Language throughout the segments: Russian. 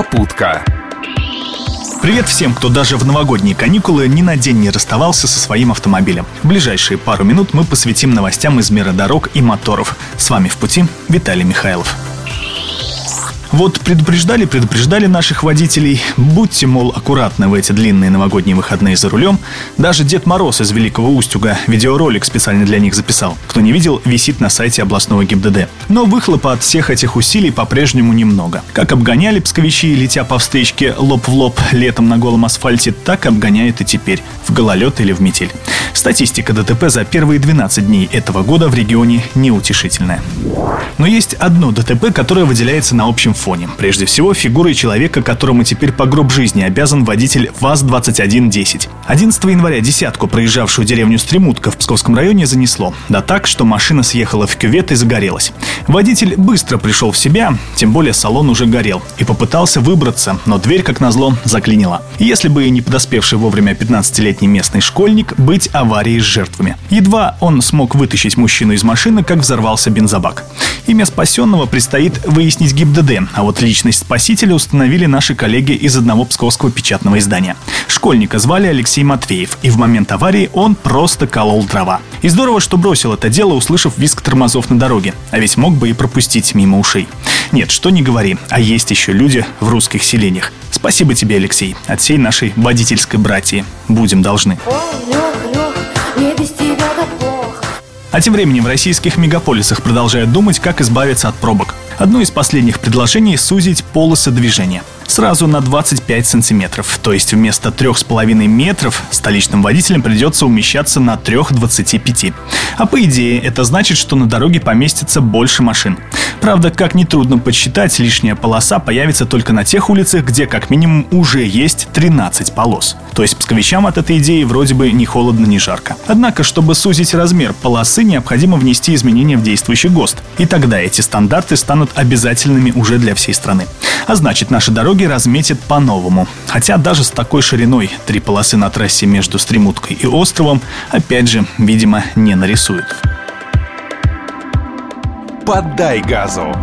Попутка. Привет всем, кто даже в новогодние каникулы ни на день не расставался со своим автомобилем. В ближайшие пару минут мы посвятим новостям из мира дорог и моторов. С вами в пути Виталий Михайлов. Вот предупреждали, предупреждали наших водителей, будьте, мол, аккуратны в эти длинные новогодние выходные за рулем. Даже Дед Мороз из Великого Устюга видеоролик специально для них записал. Кто не видел, висит на сайте областного ГИБДД. Но выхлопа от всех этих усилий по-прежнему немного. Как обгоняли псковичи, летя по встречке лоб в лоб летом на голом асфальте, так обгоняют и теперь, в гололед или в метель. Статистика ДТП за первые 12 дней этого года в регионе неутешительная. Но есть одно ДТП, которое выделяется на общем фоне. Прежде всего, фигурой человека, которому теперь по гроб жизни обязан водитель ВАЗ-2110. 11 января десятку, проезжавшую деревню Стремутка в Псковском районе, занесло. Да так, что машина съехала в кювет и загорелась. Водитель быстро пришел в себя, тем более салон уже горел, и попытался выбраться, но дверь, как назло, заклинила. Если бы не подоспевший вовремя 15-летний местный школьник, быть аварии с жертвами. Едва он смог вытащить мужчину из машины, как взорвался бензобак. Имя спасенного предстоит выяснить ГИБДД, а вот личность спасителя установили наши коллеги из одного псковского печатного издания. Школьника звали Алексей Матвеев, и в момент аварии он просто колол дрова. И здорово, что бросил это дело, услышав визг тормозов на дороге, а ведь мог бы и пропустить мимо ушей. Нет, что не говори, а есть еще люди в русских селениях. Спасибо тебе, Алексей, от всей нашей водительской братьи. Будем должны. А тем временем в российских мегаполисах продолжают думать, как избавиться от пробок. Одно из последних предложений – сузить полосы движения сразу на 25 сантиметров. То есть вместо 3,5 метров столичным водителям придется умещаться на 3,25. А по идее это значит, что на дороге поместится больше машин. Правда, как нетрудно подсчитать, лишняя полоса появится только на тех улицах, где как минимум уже есть 13 полос. То есть псковичам от этой идеи вроде бы ни холодно, ни жарко. Однако, чтобы сузить размер полосы, необходимо внести изменения в действующий ГОСТ. И тогда эти стандарты станут обязательными уже для всей страны. А значит, наши дороги разметят по-новому. Хотя даже с такой шириной три полосы на трассе между Стремуткой и островом, опять же, видимо, не нарисуют. Поддай газу!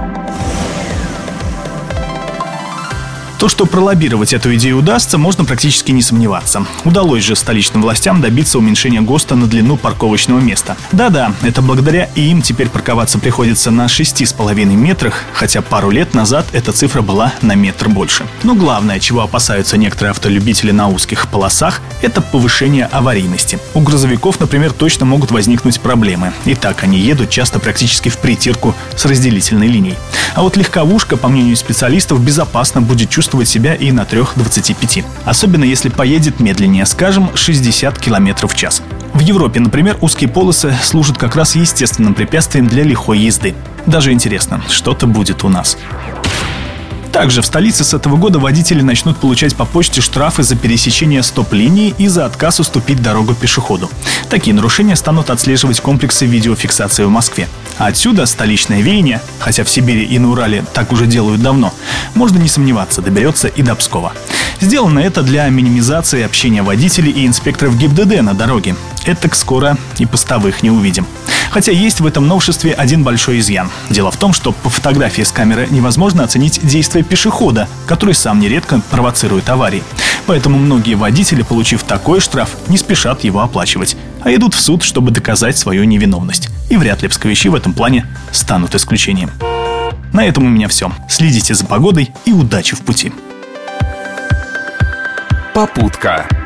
То, что пролоббировать эту идею удастся, можно практически не сомневаться. Удалось же столичным властям добиться уменьшения ГОСТа на длину парковочного места. Да-да, это благодаря им теперь парковаться приходится на 6,5 метрах, хотя пару лет назад эта цифра была на метр больше. Но главное, чего опасаются некоторые автолюбители на узких полосах, это повышение аварийности. У грузовиков, например, точно могут возникнуть проблемы. И так они едут часто практически в притирку с разделительной линией. А вот легковушка, по мнению специалистов, безопасно будет чувствовать себя и на 3,25. Особенно если поедет медленнее, скажем, 60 км в час. В Европе, например, узкие полосы служат как раз естественным препятствием для лихой езды. Даже интересно, что-то будет у нас. Также в столице с этого года водители начнут получать по почте штрафы за пересечение стоп-линии и за отказ уступить дорогу пешеходу. Такие нарушения станут отслеживать комплексы видеофиксации в Москве. Отсюда столичное веяние, хотя в Сибири и на Урале так уже делают давно, можно не сомневаться, доберется и до Пскова. Сделано это для минимизации общения водителей и инспекторов ГИБДД на дороге. Это скоро и постовых не увидим. Хотя есть в этом новшестве один большой изъян. Дело в том, что по фотографии с камеры невозможно оценить действия пешехода, который сам нередко провоцирует аварии. Поэтому многие водители, получив такой штраф, не спешат его оплачивать, а идут в суд, чтобы доказать свою невиновность. И вряд ли псковичи в этом плане станут исключением. На этом у меня все. Следите за погодой и удачи в пути. Попутка.